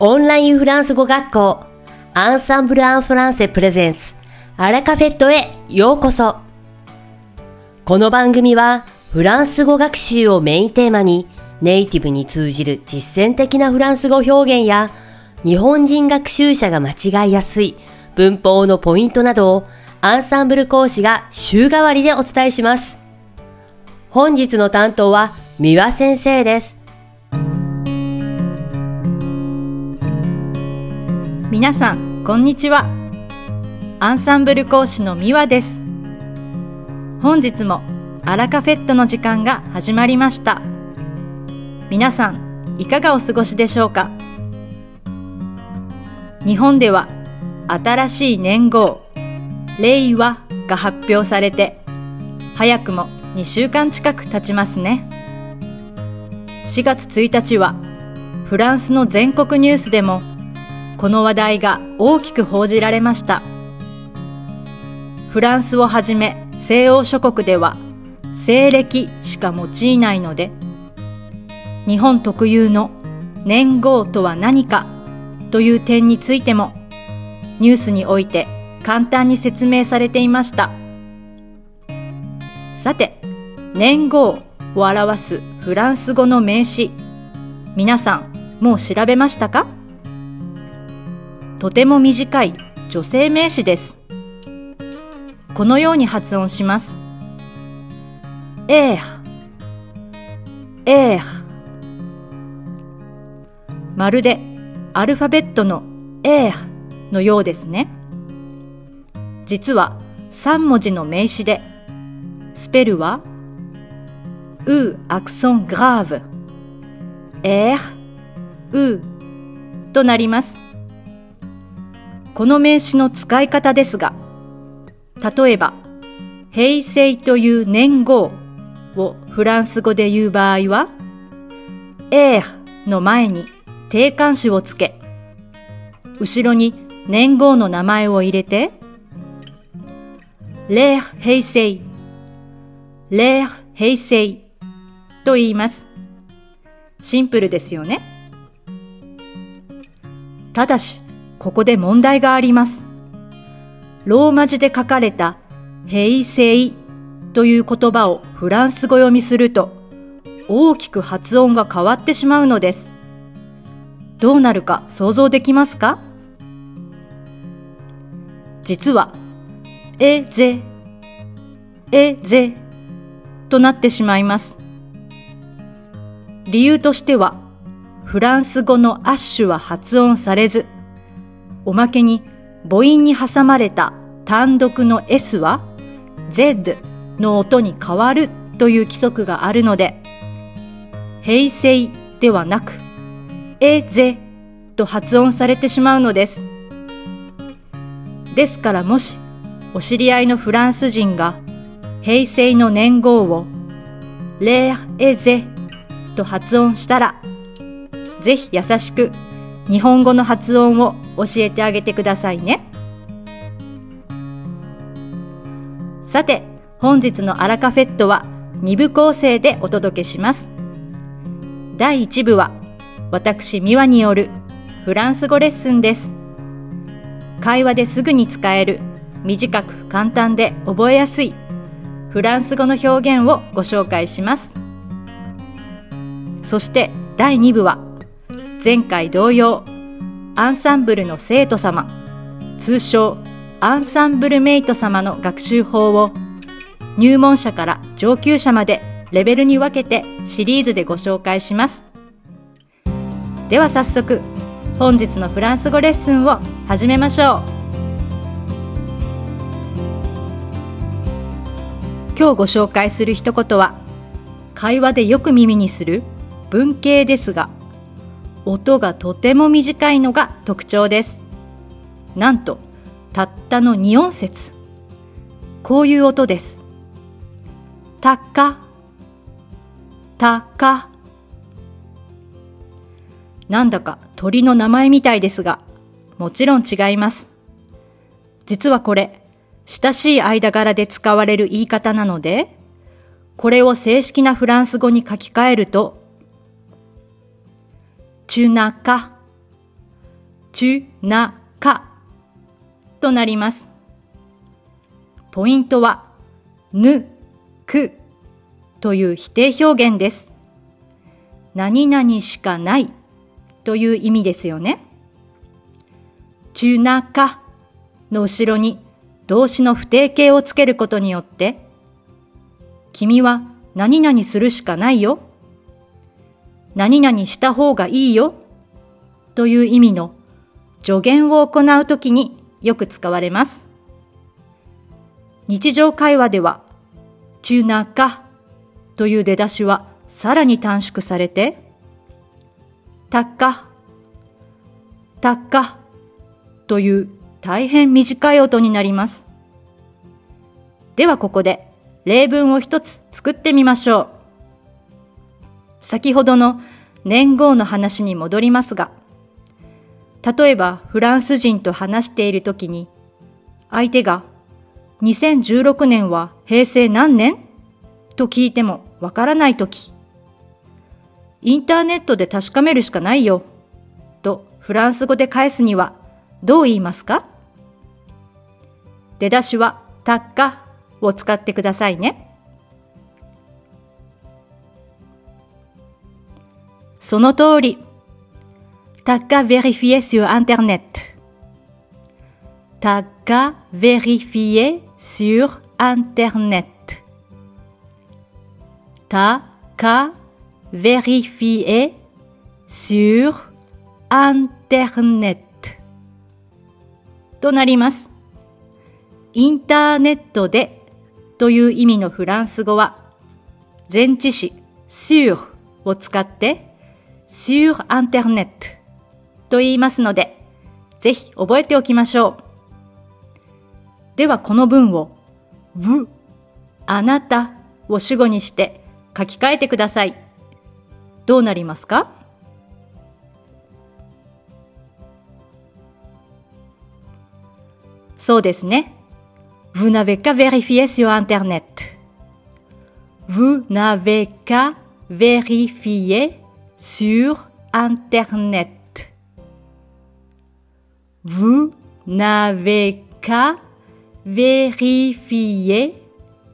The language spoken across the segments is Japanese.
オンラインフランス語学校アンサンブル・アン・フランセ・プレゼンツアラカフェットへようこそこの番組はフランス語学習をメインテーマにネイティブに通じる実践的なフランス語表現や日本人学習者が間違いやすい文法のポイントなどをアンサンブル講師が週替わりでお伝えします。本日の担当は三輪先生です。皆さん、こんにちは。アンサンブル講師の三輪です。本日もアラカフェットの時間が始まりました。皆さん、いかがお過ごしでしょうか？日本では新しい年号、令和が発表されて、早くも2週間近く経ちますね。4月1日は、フランスの全国ニュースでも、この話題が大きく報じられました。フランスをはじめ西欧諸国では、西暦しか用いないので、日本特有の年号とは何かという点についても、ニュースにおいて簡単に説明されていました。さて、年号を表すフランス語の名詞、皆さんもう調べましたか？とても短い女性名詞です。このように発音します。えー、えー。まるでアルファベットのえーのようですね。実は3文字の名詞で、スペルは、うアクソングラーブ、えー、うとなります。この名詞の使い方ですが、例えば、平成という年号をフランス語で言う場合は、えーの前に定冠詞をつけ、後ろに年号の名前を入れて、レー平成、レー平成と言います。シンプルですよね。ただし、ここで問題があります。ローマ字で書かれた平成という言葉をフランス語読みすると大きく発音が変わってしまうのです。どうなるか想像できますか？実は、えぜ、えぜとなってしまいます。理由としては、フランス語のアッシュは発音されず、おまけに母音に挟まれた単独の S は Z の音に変わるという規則があるので、平成ではなく、えぜと発音されてしまうのです。ですからもしお知り合いのフランス人が平成の年号をレーエゼと発音したらぜひ優しく日本語の発音を教えてあげてくださいね。さて本日のアラカフェットは2部構成でお届けします。第1部は私ミワによるフランス語レッスンです。会話ですぐに使える短く簡単で覚えやすいフランス語の表現をご紹介しますそして第2部は前回同様アンサンブルの生徒様通称アンサンブルメイト様の学習法を入門者から上級者までレベルに分けてシリーズでご紹介します。では早速本日のフランス語レッスンを始めましょう。今日ご紹介する一言は会話でよく耳にする文型ですが音がとても短いのが特徴です。なんとたったの2音節。こういう音です。たかたか。なんだか鳥の名前みたいですが、もちろん違います。実はこれ、親しい間柄で使われる言い方なので、これを正式なフランス語に書き換えると、チュナカ、tu n'as qu'à となります。ポイントは、ぬ、くという否定表現です。何々しかないという意味ですよね。tu n'as qu'à の後ろに動詞の不定形をつけることによって、君は何々するしかないよ。何々した方がいいよ。という意味の助言を行うときによく使われます。日常会話では、tu n'as qu'à という出だしはさらに短縮されて、たっか、たっかという大変短い音になります。ではここで例文を一つ作ってみましょう。先ほどの年号の話に戻りますが、例えばフランス人と話しているときに、相手が2016年は平成何年？と聞いてもわからないとき、インターネットで確かめるしかないよ。とフランス語で返すにはどう言いますか？出だしはたっかを使ってくださいね。その通り。T'as qu'à vérifier sur Internet. T'as qu'à vérifier sur Internet. T'as qu'à vérifier sur Internet. となります。インターネットでという意味のフランス語は前置詞 sur を使って sur Internet と言いますので、ぜひ覚えておきましょう。ではこの文を vous あなたを主語にして書き換えてください。どうなりますかそうですね。Vous n'avez qu'à vérifier sur Internet. Vous n'avez qu'à vérifier sur Internet. Vous n'avez qu'à vérifier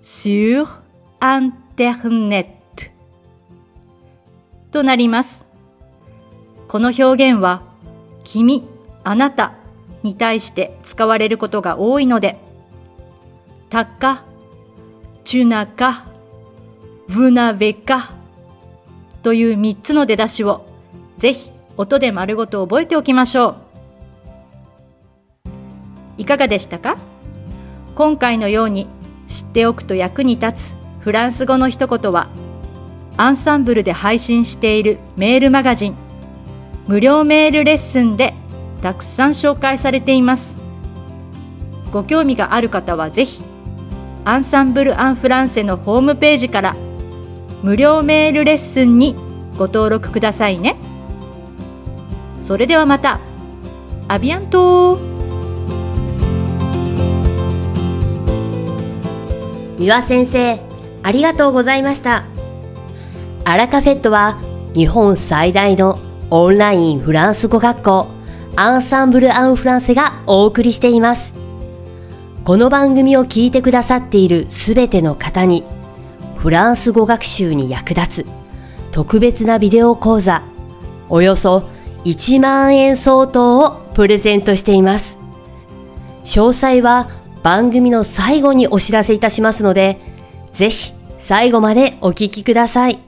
sur Internet. となります。この表現は、君、あなたに対して使われることが多いので、たか、ちゅなか、ぶなべかという3つの出だしをぜひ音で丸ごと覚えておきましょう。いかがでしたか？今回のように知っておくと役に立つフランス語の一言はアンサンブルで配信しているメールマガジン無料メールレッスンでたくさん紹介されています。ご興味がある方はぜひアンサンブル・アン・フランセのホームページから無料メールレッスンにご登録くださいね。それではまた。アビアント三輪先生、ありがとうございました。アラカフェットは日本最大のオンラインフランス語学校アンサンブル・アン・フランセがお送りしています。この番組を聞いてくださっているすべての方にフランス語学習に役立つ特別なビデオ講座およそ1万円相当をプレゼントしています。詳細は番組の最後にお知らせいたしますので、ぜひ最後までお聞きください。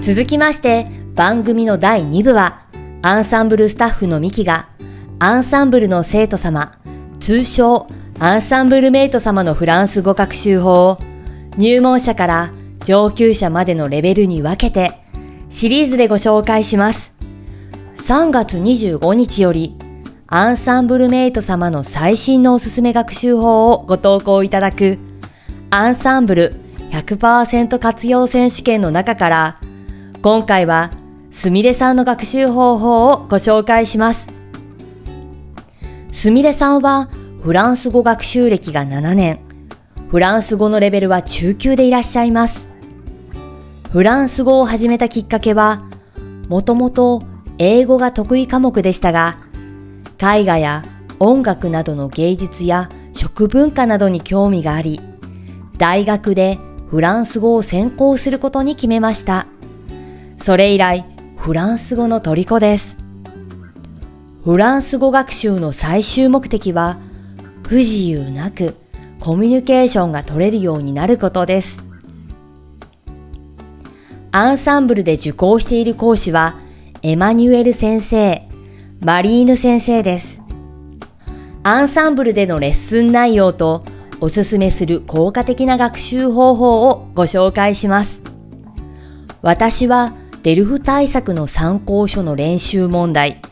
続きまして、番組の第2部は、アンサンブルスタッフのミキが、アンサンブルの生徒様、通称アンサンブルメイト様のフランス語学習法を、入門者から上級者までのレベルに分けて、シリーズでご紹介します。3月25日より、アンサンブルメイト様の最新のおすすめ学習法をご投稿いただく、アンサンブル100%活用選手権の中から、今回は、すみれさんの学習方法をご紹介します。すみれさんは、フランス語学習歴が7年、フランス語のレベルは中級でいらっしゃいます。フランス語を始めたきっかけは、もともと英語が得意科目でしたが、絵画や音楽などの芸術や食文化などに興味があり、大学でフランス語を専攻することに決めました。それ以来、フランス語の虜です。フランス語学習の最終目的は、不自由なくコミュニケーションが取れるようになることです。アンサンブルで受講している講師は、エマニュエル先生、マリーヌ先生です。アンサンブルでのレッスン内容とおすすめする効果的な学習方法をご紹介します。私はデルフ対策の参考書の練習問題、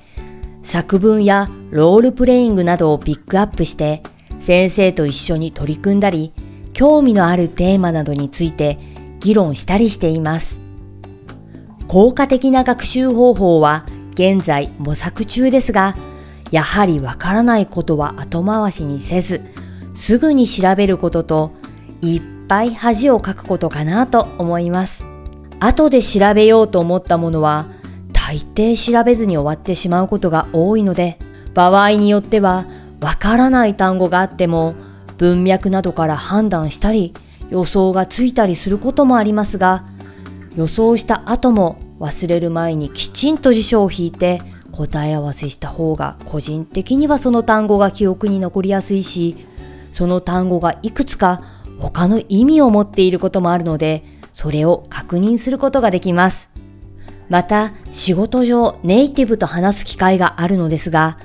作文やロールプレイングなどをピックアップして先生と一緒に取り組んだり、興味のあるテーマなどについて議論したりしています。効果的な学習方法は現在模索中ですが、やはりわからないことは後回しにせず、すぐに調べることと、いっぱい恥をかくことかなと思います。後で調べようと思ったものは、大抵調べずに終わってしまうことが多いので、場合によっては、わからない単語があっても、文脈などから判断したり、予想がついたりすることもありますが、予想した後も忘れる前にきちんと辞書を引いて答え合わせした方が個人的にはその単語が記憶に残りやすいし、その単語がいくつか他の意味を持っていることもあるので、それを確認することができます。また、仕事上ネイティブと話す機会があるのですが、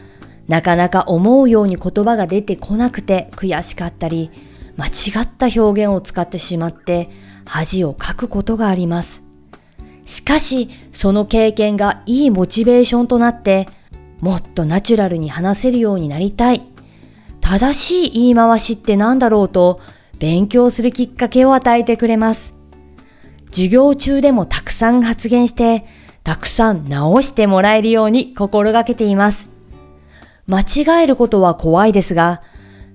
なかなか思うように言葉が出てこなくて悔しかったり、間違った表現を使ってしまって恥をかくことがあります。しかし、その経験がいいモチベーションとなって、もっとナチュラルに話せるようになりたい。正しい言い回しって何だろうと、勉強するきっかけを与えてくれます。授業中でもたくさん発言して、たくさん直してもらえるように心がけています。間違えることは怖いですが、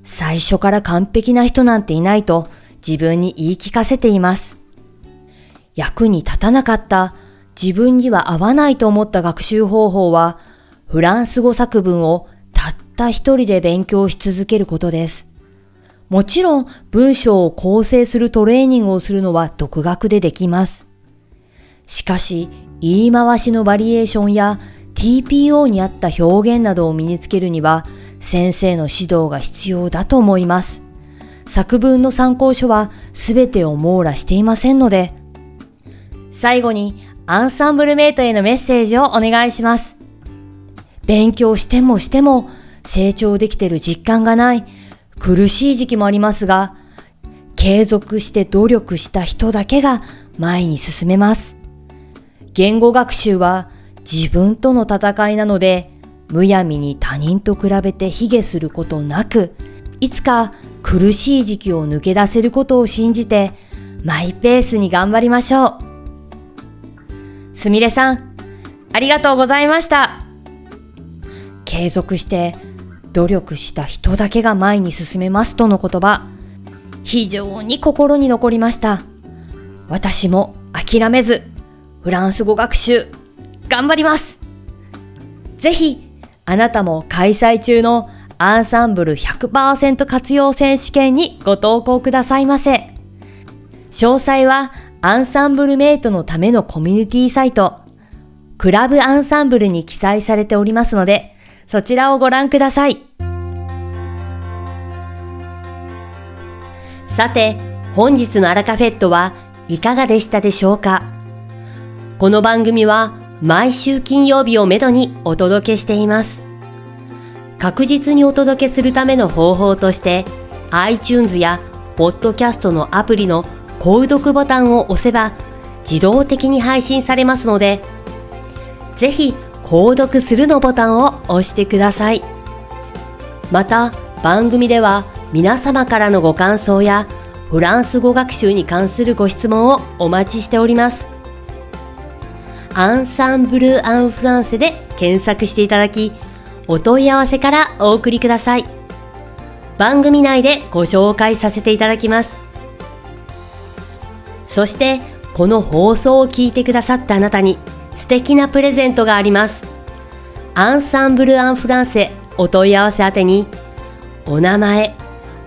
最初から完璧な人なんていないと自分に言い聞かせています。役に立たなかった自分には合わないと思った学習方法は、フランス語作文をたった一人で勉強し続けることです。もちろん文章を構成するトレーニングをするのは独学でできます。しかし、言い回しのバリエーションや TPO に合った表現などを身につけるには先生の指導が必要だと思います。作文の参考書は全てを網羅していませんので、最後にアンサンブルメイトへのメッセージをお願いします。勉強してもしても成長できてる実感がない苦しい時期もありますが、継続して努力した人だけが前に進めます。言語学習は自分との戦いなので、むやみに他人と比べて卑下することなく、いつか苦しい時期を抜け出せることを信じて、マイペースに頑張りましょう。すみれさん、ありがとうございました。継続して努力した人だけが前に進めますとの言葉、非常に心に残りました。私も諦めず、フランス語学習、頑張りますぜひ、あなたも開催中のアンサンブル100%活用選手権にご投稿くださいませ。詳細はアンサンブルメイトのためのコミュニティサイト、クラブアンサンブルに記載されておりますので、そちらをご覧ください。さて、本日のアラカフェットはいかがでしたでしょうか？この番組は毎週金曜日をめどにお届けしています。確実にお届けするための方法として iTunes やポッドキャストのアプリの購読ボタンを押せば自動的に配信されますので、ぜひ購読するのボタンを押してください。また番組では皆様からのご感想やフランス語学習に関するご質問をお待ちしております。アンサンブル・アン・フランセで検索していただき、お問い合わせからお送りください。番組内でご紹介させていただきます。そしてこの放送を聞いてくださったあなたに素敵なプレゼントがあります。アンサンブル・アン・フランセお問い合わせ宛てに、お名前、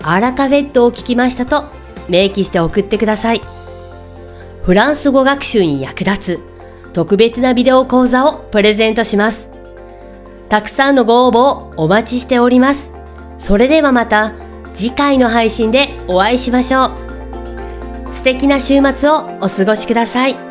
アラカフェットを聞きましたと明記して送ってください。フランス語学習に役立つ特別なビデオ講座をプレゼントします。たくさんのご応募をお待ちしております。それではまた次回の配信でお会いしましょう。素敵な週末をお過ごしください。